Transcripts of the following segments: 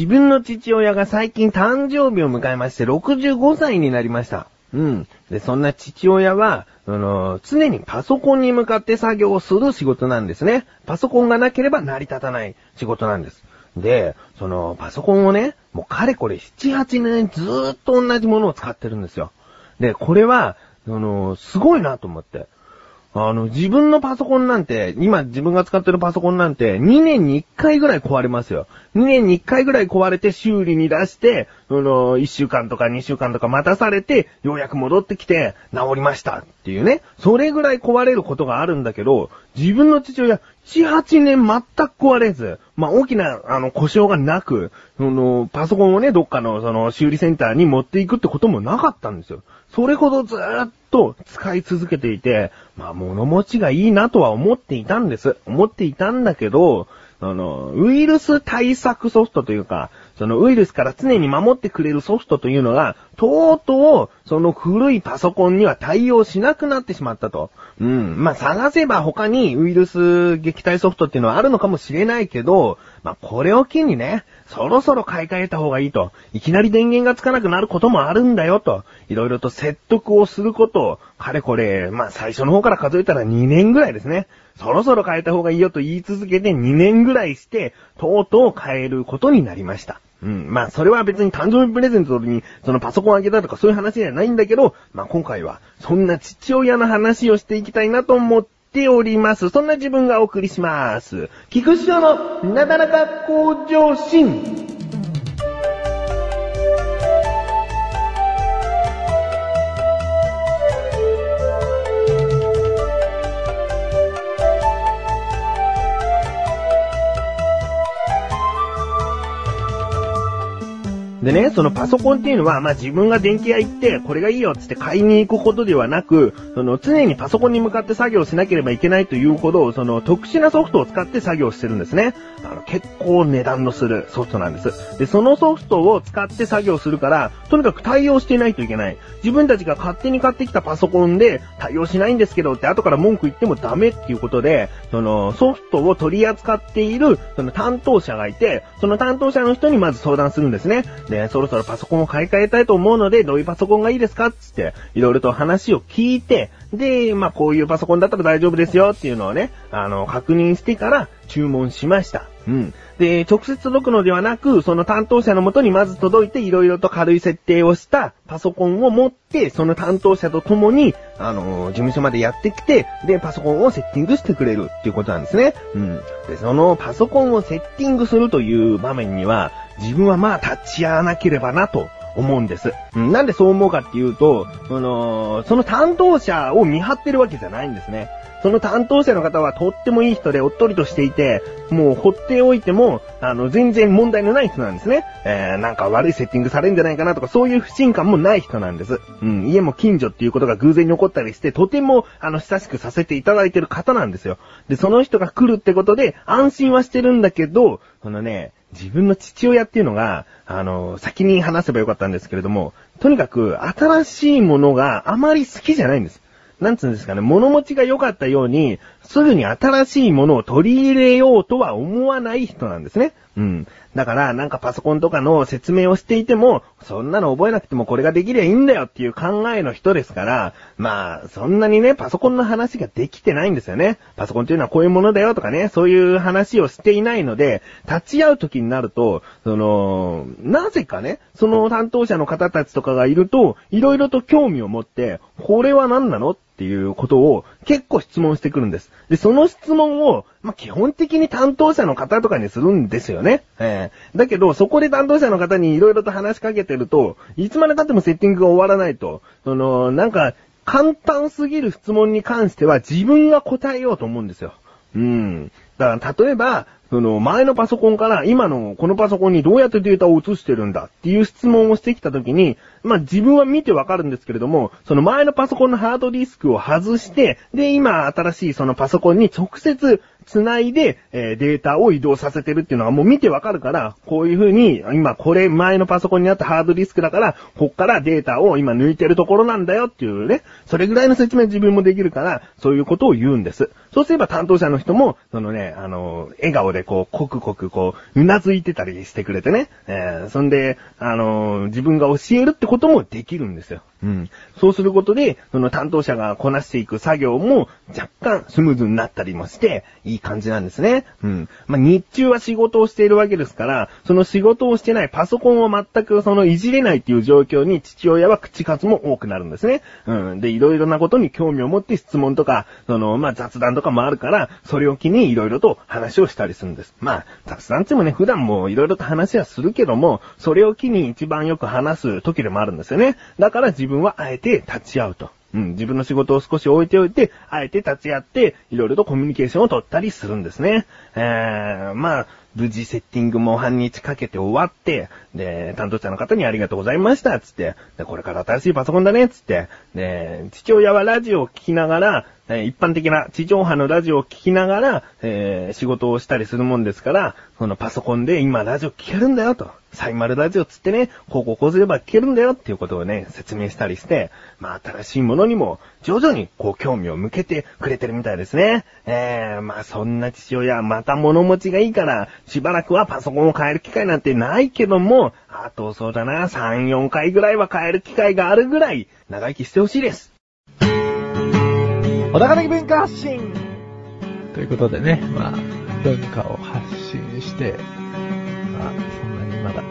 自分の父親が最近誕生日を迎えまして65歳になりました。うん。で、そんな父親は、あの、常にパソコンに向かって作業をする仕事なんですね。パソコンがなければ成り立たない仕事なんです。で、その、パソコンをね、もうかれこれ7、8年ずーっと同じものを使ってるんですよ。で、これは、あの、すごいなと思って。あの、自分のパソコンなんて、今自分が使ってるパソコンなんて、2年に1回ぐらい壊れますよ。2年に1回ぐらい壊れて修理に出して、あの、1週間とか2週間とか待たされて、ようやく戻ってきて、治りましたっていうね。それぐらい壊れることがあるんだけど、自分の父親、7、8年全く壊れず、まあ、大きな、あの、故障がなく、その、パソコンをね、どっかの、その、修理センターに持っていくってこともなかったんですよ。それほどずーっと使い続けていて、まあ物持ちがいいなとは思っていたんです。思っていたんだけど、あの、ウイルス対策ソフトというか、そのウイルスから常に守ってくれるソフトというのが、とうとう、その古いパソコンには対応しなくなってしまったと。うん。まあ、探せば他にウイルス撃退ソフトっていうのはあるのかもしれないけど、まあ、これを機にね、そろそろ買い替えた方がいいと。いきなり電源がつかなくなることもあるんだよと。いろいろと説得をすることを、かれこれ、まあ、最初の方から数えたら2年ぐらいですね。そろそろ変えた方がいいよと言い続けて2年ぐらいして、とうとう変えることになりました。うん。まあ、それは別に誕生日プレゼントに、そのパソコンあげたとかそういう話じゃないんだけど、まあ、今回は、そんな父親の話をしていきたいなと思ってております。そんな自分がお送りします。菊師匠のなだらか向上心。でね、そのパソコンっていうのは、まあ、自分が電気屋行って、これがいいよっつって買いに行くことではなく、その常にパソコンに向かって作業しなければいけないというほど、その特殊なソフトを使って作業してるんですね。あの、結構値段のするソフトなんです。で、そのソフトを使って作業するから、とにかく対応していないといけない。自分たちが勝手に買ってきたパソコンで対応しないんですけどって後から文句言ってもダメっていうことで、そのソフトを取り扱っている、その担当者がいて、その担当者の人にまず相談するんですね。で、そろそろパソコンを買い替えたいと思うので、どういうパソコンがいいですかつって、いろいろと話を聞いて、で、まあ、こういうパソコンだったら大丈夫ですよっていうのをね、あの、確認してから注文しました。うん。で、直接届くのではなく、その担当者のもとにまず届いて、いろいろと軽い設定をしたパソコンを持って、その担当者と共に、あの、事務所までやってきて、で、パソコンをセッティングしてくれるっていうことなんですね。うん。で、そのパソコンをセッティングするという場面には、自分はまあ立ち会わなければなと思うんです。なんでそう思うかっていうと、その、その担当者を見張ってるわけじゃないんですね。その担当者の方はとってもいい人でおっとりとしていて、もう放っておいても、あの、全然問題のない人なんですね。えー、なんか悪いセッティングされるんじゃないかなとか、そういう不信感もない人なんです。うん、家も近所っていうことが偶然に起こったりして、とても、あの、親しくさせていただいてる方なんですよ。で、その人が来るってことで、安心はしてるんだけど、そのね、自分の父親っていうのが、あの、先に話せばよかったんですけれども、とにかく新しいものがあまり好きじゃないんです。なんつうんですかね、物持ちが良かったように、すぐに新しいものを取り入れようとは思わない人なんですね。うん。だから、なんかパソコンとかの説明をしていても、そんなの覚えなくてもこれができりゃいいんだよっていう考えの人ですから、まあ、そんなにね、パソコンの話ができてないんですよね。パソコンっていうのはこういうものだよとかね、そういう話をしていないので、立ち会う時になると、その、なぜかね、その担当者の方たちとかがいると、いろいろと興味を持って、これは何なのっていうことを結構質問してくるんです。で、その質問を、まあ、基本的に担当者の方とかにするんですよね。えー、だけど、そこで担当者の方にいろいろと話しかけてると、いつまで経ってもセッティングが終わらないと、その、なんか、簡単すぎる質問に関しては自分が答えようと思うんですよ。うん。だから、例えば、その前のパソコンから今のこのパソコンにどうやってデータを移してるんだっていう質問をしてきたときに、まあ自分は見てわかるんですけれども、その前のパソコンのハードディスクを外して、で今新しいそのパソコンに直接繋いで、えデータを移動させてるっていうのはもう見てわかるから、こういう風に、今これ前のパソコンにあったハードディスクだから、こっからデータを今抜いてるところなんだよっていうね、それぐらいの説明自分もできるから、そういうことを言うんです。そうすれば担当者の人も、そのね、あの、笑顔でこう、コクコクこう、うなずいてたりしてくれてね、えーそんで、あの、自分が教えるってこともできるんですよ。うん。そうすることで、その担当者がこなしていく作業も若干スムーズになったりもして、いい感じなんですね。うん。まあ、日中は仕事をしているわけですから、その仕事をしてないパソコンを全くそのいじれないっていう状況に父親は口数も多くなるんですね。うん。で、いろいろなことに興味を持って質問とか、その、まあ、雑談とかもあるから、それを機にいろいろと話をしたりするんです。まあ、雑談ってもね、普段もいろいろと話はするけども、それを機に一番よく話す時でもあるんですよね。だから自分はあえて立ち会うと。うん、自分の仕事を少し置いておいて、あえて立ち会って、いろいろとコミュニケーションを取ったりするんですね。えー、まあ、無事セッティングも半日かけて終わって、で、担当者の方にありがとうございました、つって、で、これから新しいパソコンだね、つって、で、父親はラジオを聞きながら、え一般的な地上波のラジオを聞きながら、えー仕事をしたりするもんですから、そのパソコンで今ラジオ聞けるんだよと。サイマルラジオつってね、こうこうこうすれば聞けるんだよっていうことをね、説明したりして、まあ新しいものにも徐々にこう興味を向けてくれてるみたいですね。えー、まあそんな父親、また物持ちがいいから、しばらくはパソコンを変える機会なんてないけども、あとそうだな、3、4回ぐらいは変える機会があるぐらい、長生きしてほしいです。小高的文化発信ということでね、まあ、文化を発信して、まあ、そんなにまだ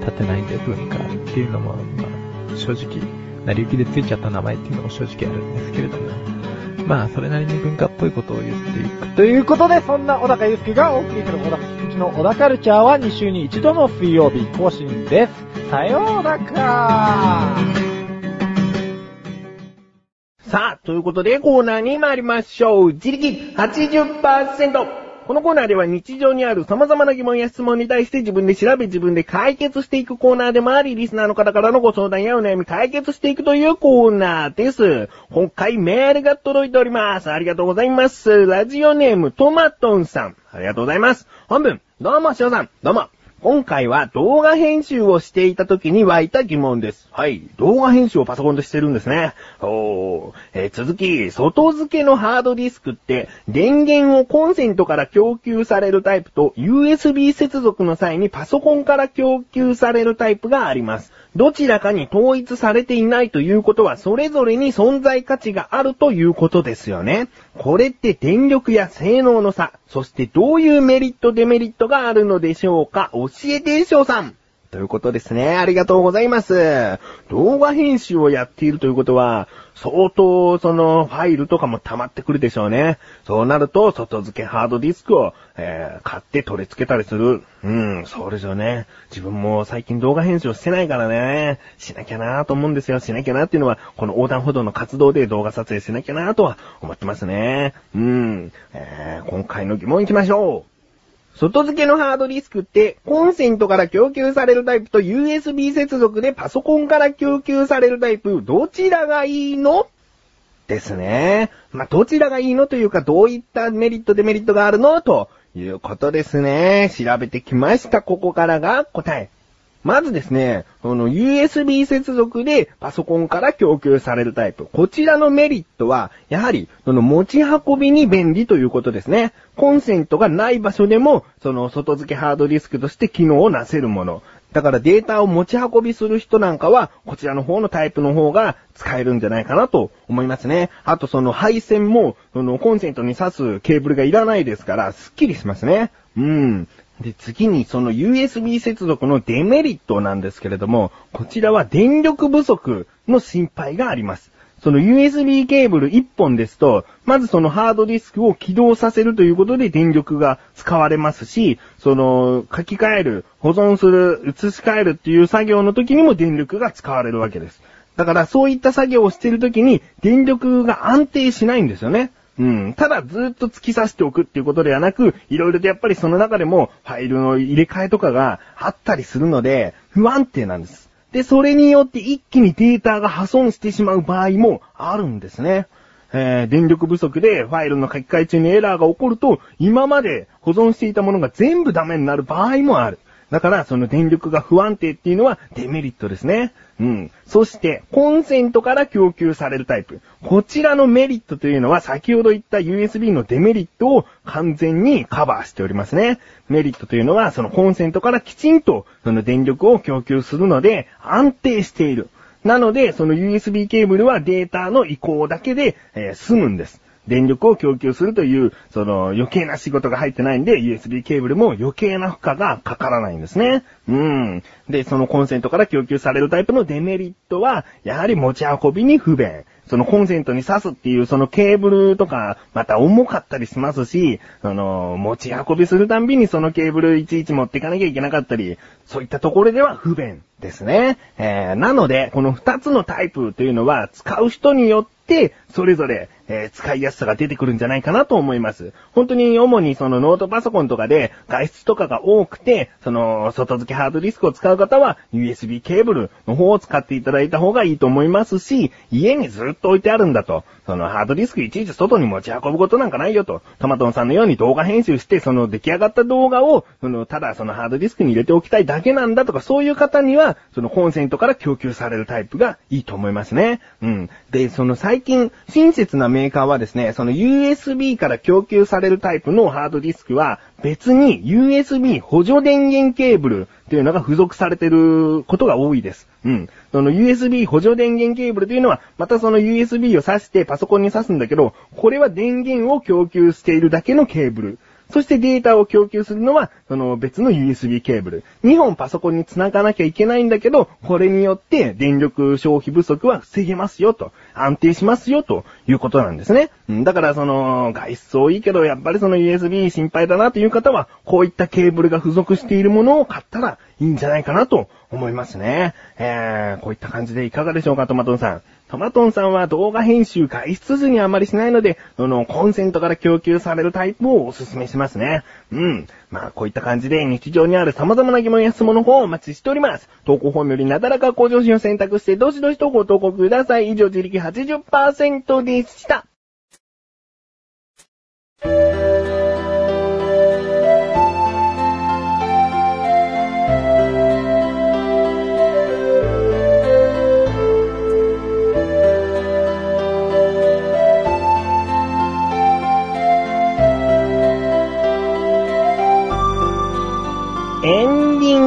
立てないんで文化っていうのも、まあ、正直、成り行きでついちゃった名前っていうのも正直あるんですけれども、まあ、それなりに文化っぽいことを言っていく。ということで、そんな小高祐介がお送りする小高祐介の小高カルチャーは2週に1度の水曜日更新です。さようならさあ、ということでコーナーに参りましょう。自力80%。このコーナーでは日常にある様々な疑問や質問に対して自分で調べ自分で解決していくコーナーでもあり、リスナーの方からのご相談やお悩み解決していくというコーナーです。今回メールが届いております。ありがとうございます。ラジオネームトマトンさん。ありがとうございます。本文、どうも、しおさん。どうも。今回は動画編集をしていた時に湧いた疑問です。はい。動画編集をパソコンでしてるんですね。おー。えー続き、外付けのハードディスクって、電源をコンセントから供給されるタイプと、USB 接続の際にパソコンから供給されるタイプがあります。どちらかに統一されていないということは、それぞれに存在価値があるということですよね。これって電力や性能の差、そしてどういうメリットデメリットがあるのでしょうか？教えて翔さんということですね。ありがとうございます。動画編集をやっているということは、相当そのファイルとかも溜まってくるでしょうね。そうなると、外付けハードディスクを、えー買って取り付けたりする。うん、そうですよね。自分も最近動画編集をしてないからね、しなきゃなと思うんですよ。しなきゃなっていうのは、この横断歩道の活動で動画撮影しなきゃなとは思ってますね。うん、えー今回の疑問行きましょう。外付けのハードディスクって、コンセントから供給されるタイプと USB 接続でパソコンから供給されるタイプ、どちらがいいの？ですね。まあ、どちらがいいのというか、どういったメリットデメリットがあるの？ということですね。調べてきました。ここからが答え。まずですね、この USB 接続でパソコンから供給されるタイプ。こちらのメリットは、やはり、その持ち運びに便利ということですね。コンセントがない場所でも、その外付けハードディスクとして機能をなせるもの。だからデータを持ち運びする人なんかは、こちらの方のタイプの方が使えるんじゃないかなと思いますね。あとその配線も、そのコンセントに挿すケーブルがいらないですから、スッキリしますね。うん。で、次にその USB 接続のデメリットなんですけれども、こちらは電力不足の心配があります。その USB ケーブル1本ですと、まずそのハードディスクを起動させるということで電力が使われますし、その書き換える、保存する、移し替えるっていう作業の時にも電力が使われるわけです。だからそういった作業をしている時に電力が安定しないんですよね。うん。ただずっと突き刺しておくっていうことではなく、いろいろとやっぱりその中でもファイルの入れ替えとかがあったりするので、不安定なんです。で、それによって一気にデータが破損してしまう場合もあるんですね。えー電力不足でファイルの書き換え中にエラーが起こると、今まで保存していたものが全部ダメになる場合もある。だから、その電力が不安定っていうのはデメリットですね。うん。そして、コンセントから供給されるタイプ。こちらのメリットというのは、先ほど言った USB のデメリットを完全にカバーしておりますね。メリットというのは、そのコンセントからきちんと、その電力を供給するので、安定している。なので、その USB ケーブルはデータの移行だけで、えー済むんです。電力を供給するという、その余計な仕事が入ってないんで、USB ケーブルも余計な負荷がかからないんですね。うん。で、そのコンセントから供給されるタイプのデメリットは、やはり持ち運びに不便。そのコンセントに挿すっていうそのケーブルとか、また重かったりしますし、その、持ち運びするたんびにそのケーブルいちいち持っていかなきゃいけなかったり、そういったところでは不便ですね。えー、なので、この二つのタイプというのは、使う人によって、それぞれ、えー使いやすさが出てくるんじゃないかなと思います。本当に主にそのノートパソコンとかで外出とかが多くて、その外付けハードディスクを使う方は USB ケーブルの方を使っていただいた方がいいと思いますし、家にずっと置いてあるんだと、そのハードディスクいちいち外に持ち運ぶことなんかないよと、トマトンさんのように動画編集して、その出来上がった動画を、そのただそのハードディスクに入れておきたいだけなんだとか、そういう方には、そのコンセントから供給されるタイプがいいと思いますね。うん。で、その最近、親切なメーカーはですね、その USB から供給されるタイプのハードディスクは、別に USB 補助電源ケーブルというのが付属されてることが多いです。うん。その USB 補助電源ケーブルというのは、またその USB を挿してパソコンに挿すんだけど、これは電源を供給しているだけのケーブル。そしてデータを供給するのは、その別の USB ケーブル。2本パソコンに繋がなきゃいけないんだけど、これによって電力消費不足は防げますよと、安定しますよということなんですね。だからその、外出多いけど、やっぱりその USB 心配だなという方は、こういったケーブルが付属しているものを買ったらいいんじゃないかなと思いますね。えー、こういった感じでいかがでしょうか、トマトンさん。トマトンさんは動画編集外出時にあまりしないので、そのコンセントから供給されるタイプをお勧めしますね。うん。まあこういった感じで日常にある様々な疑問や質問の方をお待ちしております。投稿フォームよりなだらか向上心を選択してどしどしとご投稿ください。以上自力80%でした。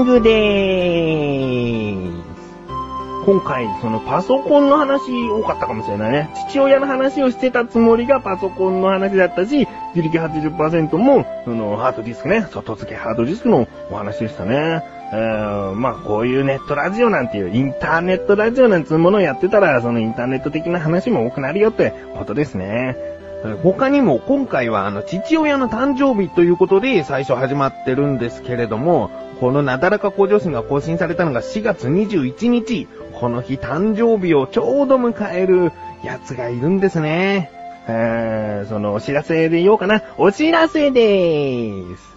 ンディングでーす。今回、そのパソコンの話多かったかもしれないね。父親の話をしてたつもりがパソコンの話だったし、自力80%も、そのハードディスクね、外付けハードディスクのお話でしたね。えー、まあこういうネットラジオなんていう、インターネットラジオなんていうものをやってたら、そのインターネット的な話も多くなるよってことですね。他にも今回はあの父親の誕生日ということで最初始まってるんですけれども、このなだらか向上心が更新されたのが4月21日。この日誕生日をちょうど迎えるやつがいるんですね。えー、そのお知らせで言おうかな。お知らせでーす。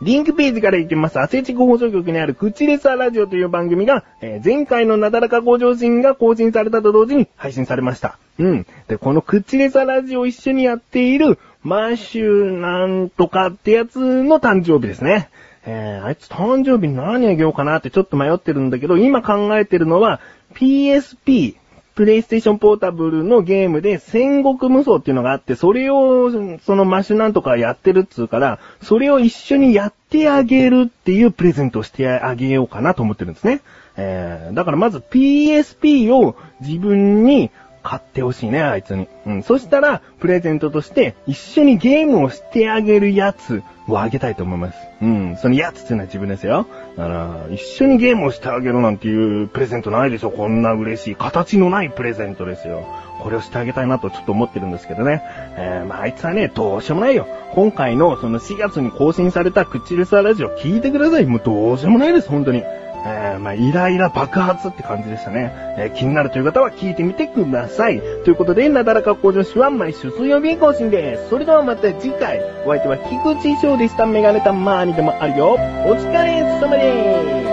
リンクページから行きます、アセチコ放送局にあるクチレサラジオという番組が、えー前回のなだらか向上心が更新されたと同時に配信されました。うん。で、このクチレサラジオを一緒にやっている、マシュなんとかってやつの誕生日ですね。えー、あいつ誕生日何あげようかなってちょっと迷ってるんだけど、今考えてるのは、PSP、プレイステーションポータブルのゲームで戦国無双っていうのがあって、それを、そのマシュなんとかやってるっつうから、それを一緒にやってあげるっていうプレゼントをしてあげようかなと思ってるんですね。えー、だからまず PSP を自分に買ってほしいね、あいつに。うん。そしたら、プレゼントとして、一緒にゲームをしてあげるやつをあげたいと思います。うん。そのやつっていうのは自分ですよ。だから、一緒にゲームをしてあげるなんていうプレゼントないでしょ、こんな嬉しい。形のないプレゼントですよ。これをしてあげたいなとちょっと思ってるんですけどね。えー、まあ、あいつはね、どうしようもないよ。今回のその4月に更新されたクチレサラジオ聞いてください。もうどうしようもないです、本当に。えー、まあ、イライラ爆発って感じでしたね。えー気になるという方は聞いてみてください。ということで、なだらか向上心は毎週水曜日更新です。それではまた次回、お相手は菊池翔でした。メガネたまーにでもあるよ。お疲れ様です。